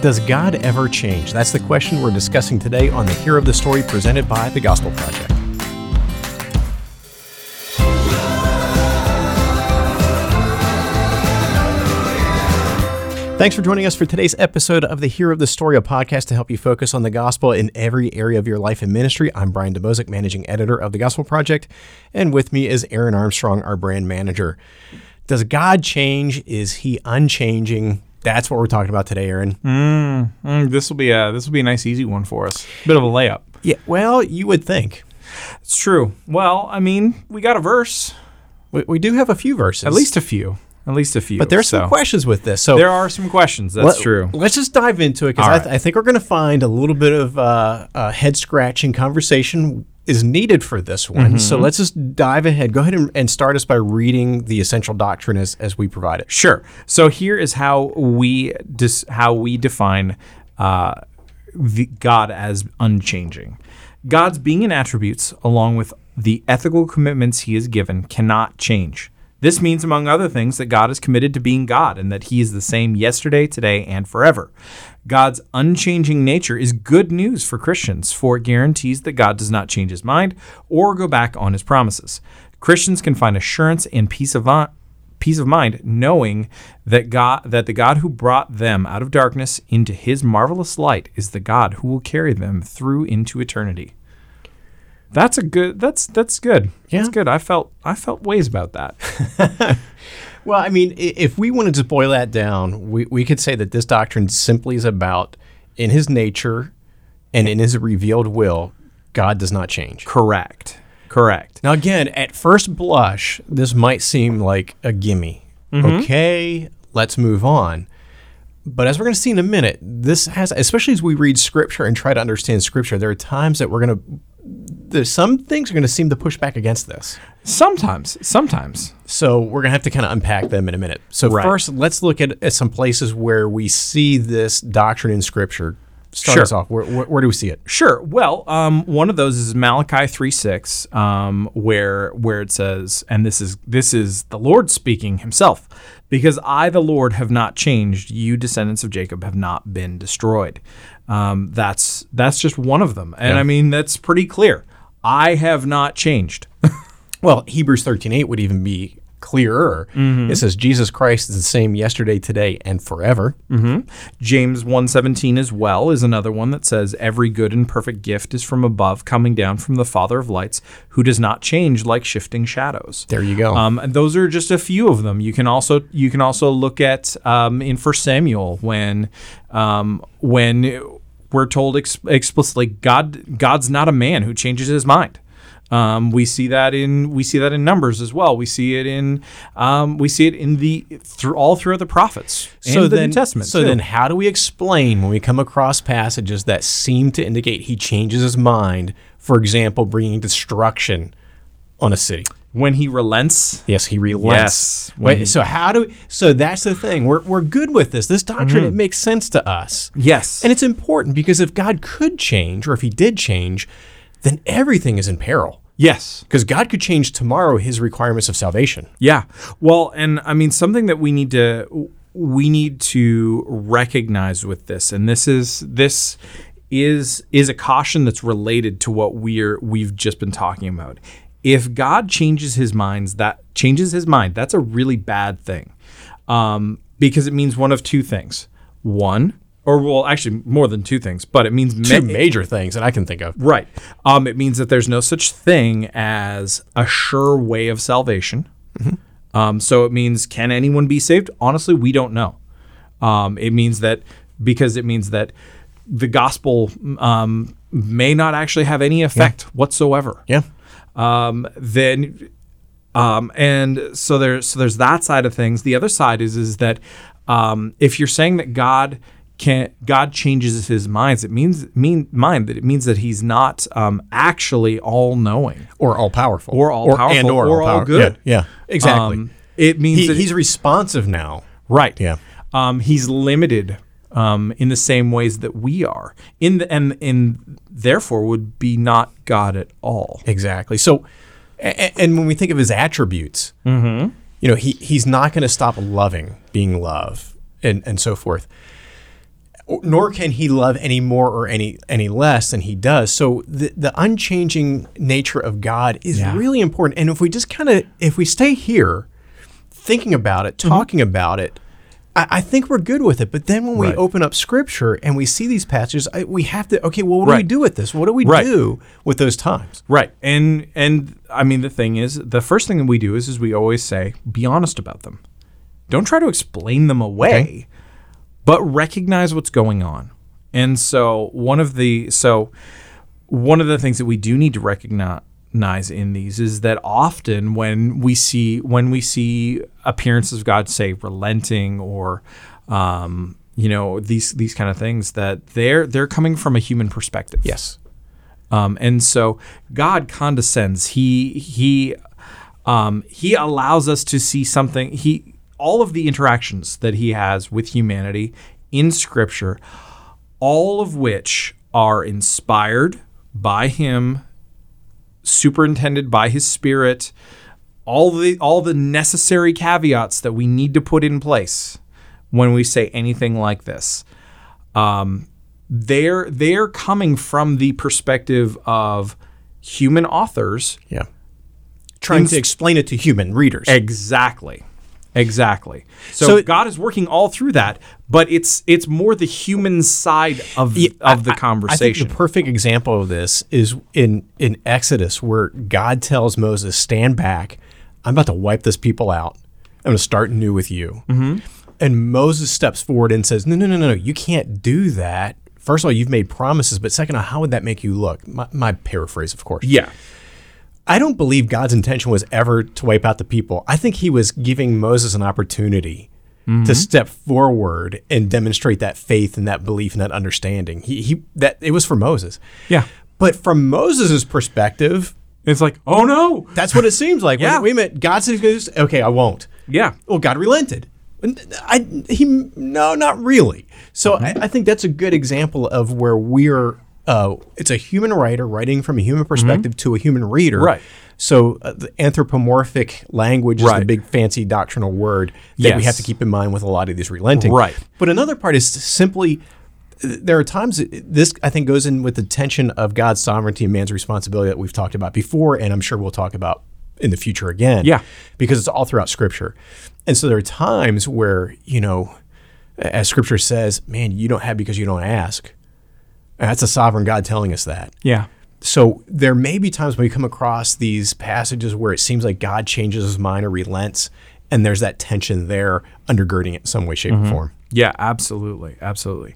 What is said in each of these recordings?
Does God ever change? That's the question we're discussing today on the Hero of the Story presented by the Gospel Project. Thanks for joining us for today's episode of the Hero of the Story, a podcast to help you focus on the gospel in every area of your life and ministry. I'm Brian Dembowczyk, managing editor of the Gospel Project, and with me is Aaron Armstrong, our brand manager. Does God change? Is he unchanging? That's what we're talking about today, Aaron. Mm, this will be a this will be a nice easy one for us. Bit of a layup. Yeah, well, you would think. It's true. Well, I mean, we got a verse, We, we do have a few verses. at least a few, at least a few. But there's so. some questions with this. So There are some questions. That's let- true. Let's just dive into it because I, right. I think we're going to find a little bit of uh, uh, head scratching conversation is needed for this one. Mm-hmm. So let's just dive ahead. Go ahead and, and start us by reading the essential doctrine as, as we provide it. Sure. So here is how we dis- how we define uh, the God as unchanging. God's being and attributes, along with the ethical commitments He has given, cannot change. This means, among other things, that God is committed to being God and that He is the same yesterday, today, and forever. God's unchanging nature is good news for Christians, for it guarantees that God does not change His mind or go back on His promises. Christians can find assurance and peace of mind peace of mind knowing that God that the God who brought them out of darkness into his marvelous light is the God who will carry them through into eternity. That's a good that's that's good. Yeah. That's good. I felt I felt ways about that. Well, I mean, if we wanted to boil that down, we, we could say that this doctrine simply is about in his nature and in his revealed will, God does not change. Correct. Correct. Now, again, at first blush, this might seem like a gimme. Mm-hmm. Okay, let's move on. But as we're going to see in a minute, this has, especially as we read scripture and try to understand scripture, there are times that we're going to, there's some things are going to seem to push back against this. Sometimes, sometimes. So we're going to have to kind of unpack them in a minute. So Right. first, let's look at, at some places where we see this doctrine in scripture. Start Sure. us off. Where, where, where do we see it? Sure. Well, um, one of those is Malachi three six, um, where where it says, and this is this is the Lord speaking Himself, because I, the Lord, have not changed. You, descendants of Jacob, have not been destroyed. Um, that's that's just one of them, and Yeah. I mean that's pretty clear. I have not changed. Well, Hebrews 13:8 would even be clearer. Mm-hmm. It says Jesus Christ is the same yesterday, today, and forever. James 1:17 as well is another one that says every good and perfect gift is from above coming down from the father of lights who does not change like shifting shadows. There you go. Um, and those are just a few of them. You can also you can also look at um, in First Samuel when um, when we're told ex- explicitly God God's not a man who changes his mind. Um, we see that in we see that in Numbers as well. We see it in um, we see it in the through all throughout the prophets and the then, New Testament. So too. then, how do we explain when we come across passages that seem to indicate he changes his mind? For example, bringing destruction on a city. when he relents, Yes, he relents. Yes, Wait, he- so how do? So that's the thing. We're we're good with this. This doctrine Mm-hmm. it makes sense to us. yes, And it's important because if God could change, or if He did change, then everything is in peril. yes, Because God could change tomorrow His requirements of salvation. Yeah. Well, and I mean something that we need to we need to recognize with this and this is this is is a caution that's related to what we're we've just been talking about. If God changes his minds that changes his mind, that's a really bad thing. Um, because it means one of two things. One, or well, actually more than two things, but it means Two ma- major things that I can think of. Right. Um, it means that there's no such thing as a sure way of salvation. Um, so it means can anyone be saved? Honestly, we don't know. Um, it means that because it means that the gospel um, may not actually have any effect whatsoever. Yeah. Um, then, um, and so there's so there's that side of things. The other side is is that um, if you're saying that God can God changes his minds, it means mean mind that it means that he's not um, actually all knowing Or all powerful. or all powerful and or, or all all-power- good. Yeah. yeah, exactly. Um, it means he, that he's responsive now. right. Yeah. Um, he's limited um, in the same ways that we are. In the and and therefore would be not God at all. Exactly. So, and, and when we think of his attributes, Mm-hmm. you know, he he's not going to stop loving, being love, and and so forth. Or- nor can he love any more or any any less than he does. So the the unchanging nature of God is Yeah. really important. And if we just kind of if we stay here, thinking about it, Mm-hmm. talking about it. I I think we're good with it, but then when we open up Scripture and we see these passages, I, we have to. Okay, well, what do we do with this? What do we Right. do with those times? Right. And and I mean the thing is the first thing that we do is is we always say be honest about them. Don't try to explain them away, Okay. But recognize what's going on. And so one of the so one of the things that we do need to recognize in these is that often when we see when we see appearances of God say relenting or um, you know these these kind of things that they're they're coming from a human perspective. Yes. Um, and so God condescends. He he um, he allows us to see something. He all of the interactions that he has with humanity in Scripture, all of which are inspired by him, superintended by his Spirit. All the all the necessary caveats that we need to put in place when we say anything like this um, they're they're coming from the perspective of human authors. Yeah. Trying Ins- to explain it to human readers. Exactly. Exactly. So, So- God is working all through that, but it's it's more the human side of Yeah, of the I- conversation. I think the perfect example of this is in in Exodus, where God tells Moses, "Stand back. I'm about to wipe this people out. I'm going to start new with you." Mm-hmm. And Moses steps forward and says, "No, no, no, no, no. You can't do that. First of all, you've made promises, but second of all, how would that make you look?" My, my paraphrase, of course. yeah. I don't believe God's intention was ever to wipe out the people. I think he was giving Moses an opportunity to mm-hmm. step forward and demonstrate that faith and that belief and that understanding. He, he that it was for Moses. Yeah. But from Moses' perspective, It's like, "Oh no." that's what it seems like. Yeah. Wait, wait a minute. God says, okay, I won't. Yeah. Well, God relented. I, he, no, not really. So mm-hmm. I, I think that's a good example of where we're. Uh, it's a human writer writing from a human perspective to a human reader. Right. So uh, the anthropomorphic language is the big fancy doctrinal word that we have to keep in mind with a lot of these relenting. Right. But another part is simply there are times this I think goes in with the tension of God's sovereignty and man's responsibility that we've talked about before, and I'm sure we'll talk about in the future again. Yeah. because it's all throughout Scripture, and so there are times where you know, as Scripture says, "Man, you don't have because you don't ask." That's a sovereign God telling us that. Yeah. So there may be times when we come across these passages where it seems like God changes his mind or relents, and there's that tension there undergirding it in some way, shape, or form. Yeah, absolutely, absolutely,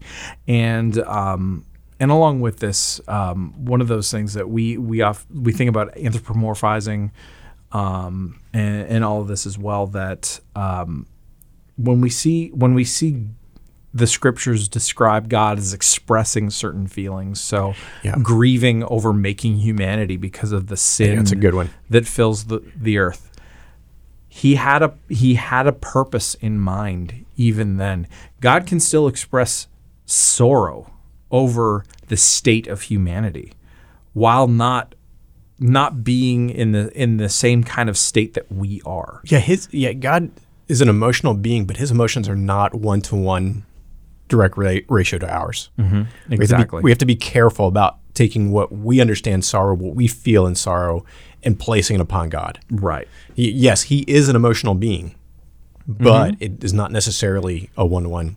and um, and along with this, um, one of those things that we we off, we think about anthropomorphizing, um, and, and all of this as well. That um, when we see when we see the scriptures describe God as expressing certain feelings, so Yeah. grieving over making humanity because of the sin that's a good one. that fills the, the earth he had a he had a purpose in mind even then god can still express sorrow over the state of humanity while not not being in the in the same kind of state that we are Yeah, his yeah, God is an emotional being, but his emotions are not one to one direct ra- ratio to ours. Mm-hmm. We have, Exactly. be, we have to be careful about taking what we understand sorrow, what we feel in sorrow, and placing it upon God. right He, yes, he is an emotional being, but it is not necessarily a one to one.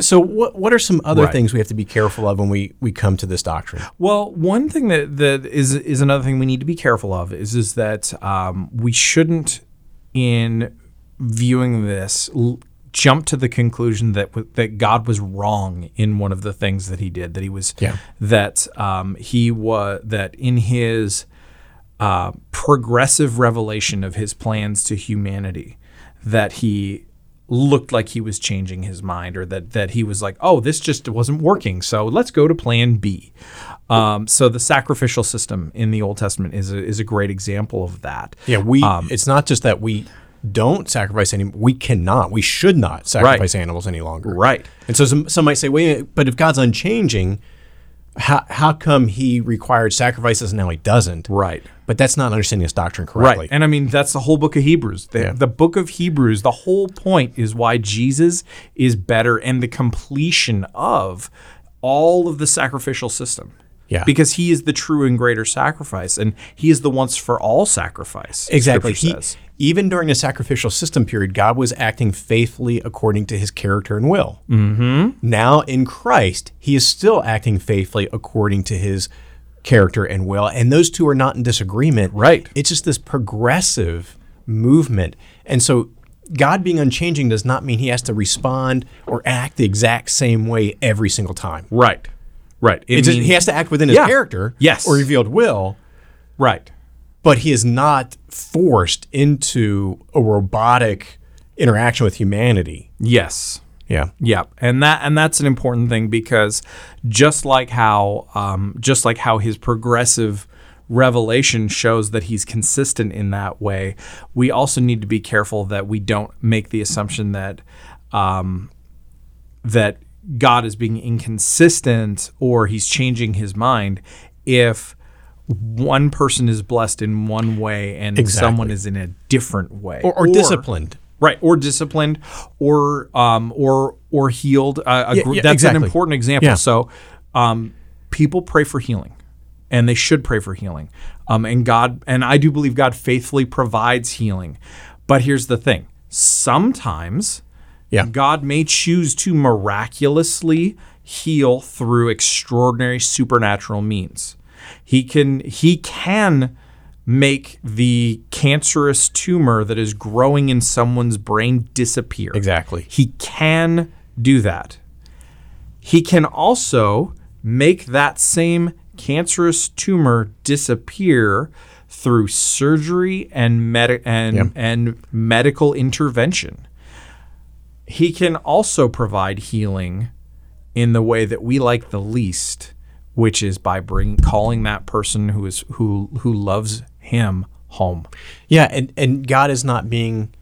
So, what what are some other Right. things we have to be careful of when we, we come to this doctrine? Well, one thing that, that is is another thing we need to be careful of is is that um, we shouldn't, in viewing this, l- jump to the conclusion that that God was wrong in one of the things that He did. That He was Yeah. that um, He was that in His uh, progressive revelation of His plans to humanity, that He looked like he was changing his mind or that that he was like oh this just wasn't working so let's go to plan b um, so the sacrificial system in the old testament is a, is a great example of that Yeah, we. it's not just that we don't sacrifice any. We cannot. We should not sacrifice animals any longer. right And so some, some might say, wait, a minute, but if God's unchanging, how how come he required sacrifices and now he doesn't? Right. But that's not understanding this doctrine correctly. Right. And I mean, that's the whole book of Hebrews. The, Yeah. the book of Hebrews, the whole point is why Jesus is better and the completion of all of the sacrificial system. Yeah. Because he is the true and greater sacrifice, and he is the once for all sacrifice. Exactly. He, even during the sacrificial system period, God was acting faithfully according to his character and will. Mm-hmm. Now in Christ, he is still acting faithfully according to his character and will. And those two are not in disagreement. Right. It's just this progressive movement. And so God being unchanging does not mean he has to respond or act the exact same way every single time. Right. Right. It It's just- mean- he has to act within his Yeah. character Yes. or revealed will right. but he is not forced into a robotic interaction with humanity. Yes. Yeah. Yeah, and that and that's an important thing because just like how um, just like how his progressive revelation shows that he's consistent in that way, we also need to be careful that we don't make the assumption that um, that God is being inconsistent or he's changing his mind if one person is blessed in one way and Exactly. someone is in a different way Or, or disciplined. right or disciplined or um or or healed uh, a Yeah, gr- yeah, that's exactly. an important example Yeah. so um people pray for healing and they should pray for healing um and god and i do believe god faithfully provides healing but here's the thing sometimes Yeah. god may choose to miraculously heal through extraordinary supernatural means he can he can make the cancerous tumor that is growing in someone's brain disappear. Exactly. He can do that. He can also make that same cancerous tumor disappear through surgery and medi- and Yep. and medical intervention. He can also provide healing in the way that we like the least, which is by bring calling that person who is who who loves him home. Yeah, and, and God is not being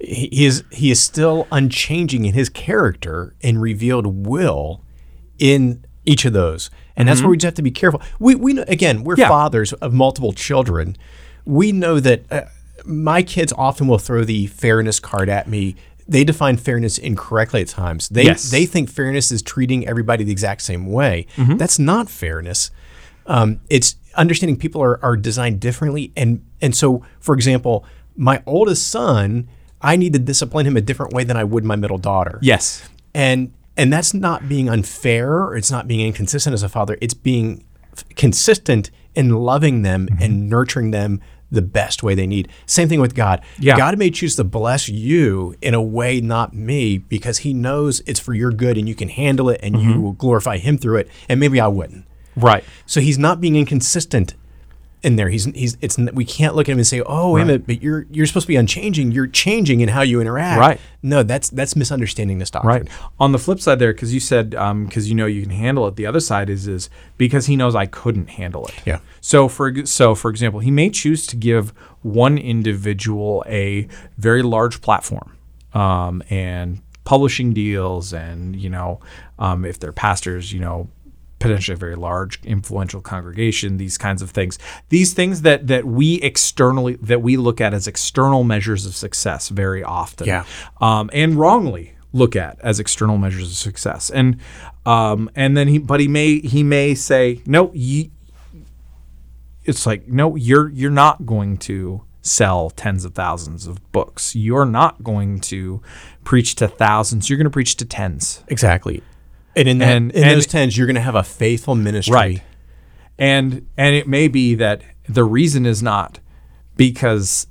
he is he is still unchanging in his character and revealed will in each of those. And that's where we just have to be careful. We we know, again, we're Yeah. fathers of multiple children. We know that uh, my kids often will throw the fairness card at me. They define fairness incorrectly at times. They Yes. they think fairness is treating everybody the exact same way. That's not fairness. Um, it's understanding people are, are designed differently, and and so, for example, my oldest son, I need to discipline him a different way than I would my middle daughter. Yes. and and that's not being unfair or it's not being inconsistent as a father. It's being f- consistent in loving them Mm-hmm. and nurturing them the best way they need. Same thing with God. Yeah. God may choose to bless you in a way, not me, because He knows it's for your good and you can handle it and Mm-hmm. you will glorify Him through it. And maybe I wouldn't. Right. So he's not being inconsistent in there. He's he's it's we can't look at him and say, "Oh, a minute, but you're you're supposed to be unchanging. You're changing in how you interact." Right. No, that's that's misunderstanding this doctrine. Right. On the flip side, there, because you said because you know you can handle it. The other side is is because he knows I couldn't handle it. Yeah. So for so for example, he may choose to give one individual a very large platform um, and publishing deals, and you know um, if they're pastors, you know potentially a very large influential congregation these kinds of things these things that that we externally that we look at as external measures of success very often Yeah. um, and wrongly look at as external measures of success. And um, and then he, but he may he may say no. You, it's like no, you're you're not going to sell tens of thousands of books. You're not going to preach to thousands. You're going to preach to tens. Exactly. And in that, And- in and- those tens, you're going to have a faithful ministry. Right. And and it may be that the reason is not because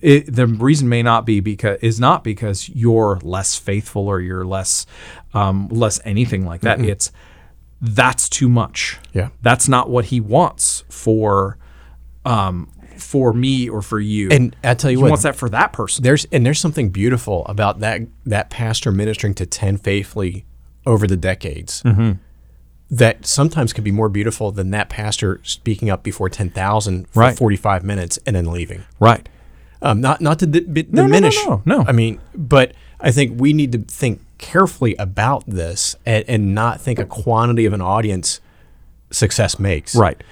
it, the reason may not be because is not because you're less faithful or you're less um, less anything like that. It's that's too much. Yeah. That's not what he wants for um, for me or for you. And I tell you he what, wants that for that person. there's and there's something beautiful about that that pastor ministering to 10 faithfully over the decades Mm-hmm. that sometimes can be more beautiful than that pastor speaking up before 10,000 for Right. 45 minutes and then leaving. Right. Um, not not to di- bi- no, no, diminish. no, no. I mean, but I think we need to think carefully about this and, and not think a quantity of an audience success makes, Right.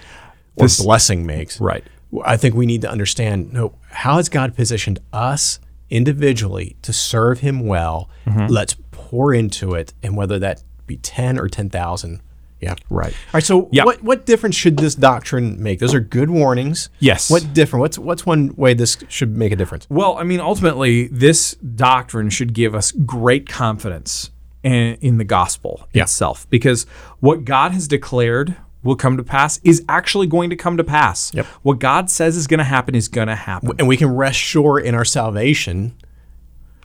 or This- blessing makes. Right. I think we need to understand no, how has God positioned us individually to serve Him well? Mm-hmm. Let's pour into it, and whether that be ten or ten thousand. Yeah. Right. All right. So, Yeah. what what difference should this doctrine make? Those are good warnings. Yes. What different? What's what's one way this should make a difference? Well, I mean, ultimately, this doctrine should give us great confidence in, in the gospel Yeah. itself because what God has declared will come to pass is actually going to come to pass. Yep. What God says is going to happen is going to happen. And we can rest sure in our salvation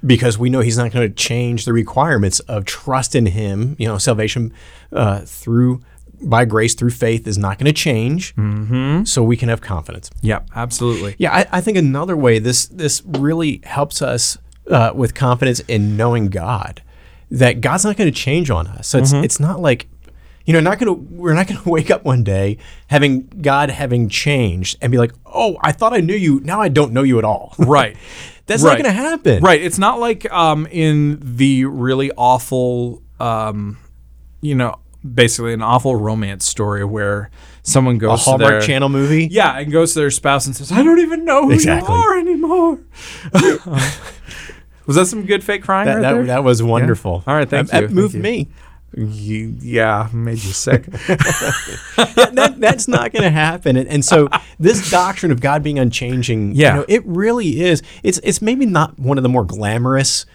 because we know He's not going to change the requirements of trust in Him. You know, salvation uh, through by grace through faith is not going to change. Mm-hmm. So we can have confidence. Yeah, absolutely. Yeah, I, I think another way this this really helps us uh, with confidence in knowing God, that God's not going to change on us. So it's it's not like, you know, not going to we're not going to wake up one day having God having changed and be like, oh, I thought I knew you, now I don't know you at all. Right. That's Right. not going to happen. Right. It's not like um, in the really awful, um, you know, basically an awful romance story where someone A goes to Hallmark their, Channel movie. Yeah, and goes to their spouse and says, "I don't even know who Exactly. you are anymore." was that some good fake crying That, right that, that was wonderful. All right, thank That- you, That thank moved you. me. You- yeah, made you sick. that, that's not going to happen. And, and so this doctrine of God being unchanging, Yeah. you know, it really is. It's it's maybe not one of the more glamorous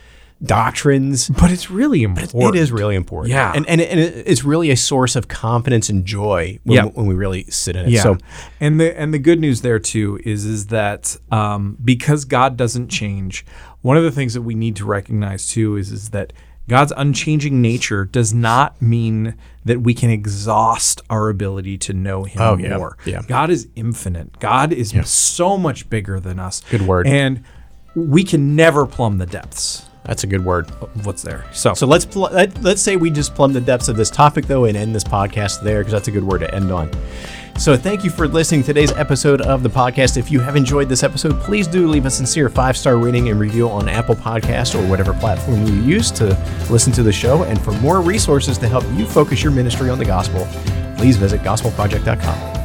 doctrines. but it's really important. It is really important. Yeah. And, and, it, and it's really a source of confidence and joy when, Yeah. when we really sit in it. Yeah. So, and the and the good news there too is is that um, because God doesn't change, one of the things that we need to recognize too is is that God's unchanging nature does not mean that we can exhaust our ability to know Him Oh, yeah. more. Yeah. God is infinite. God is so much bigger than us. Good word. And we can never plumb the depths that's a good word. what's there. So, So let's pl- let, let's say we just plumb the depths of this topic though and end this podcast there because that's a good word to end on. So thank you for listening to today's episode of the podcast. If you have enjoyed this episode, please do leave a sincere five star rating and review on Apple Podcast or whatever platform you use to listen to the show. And for more resources to help you focus your ministry on the gospel, please visit gospelproject.com.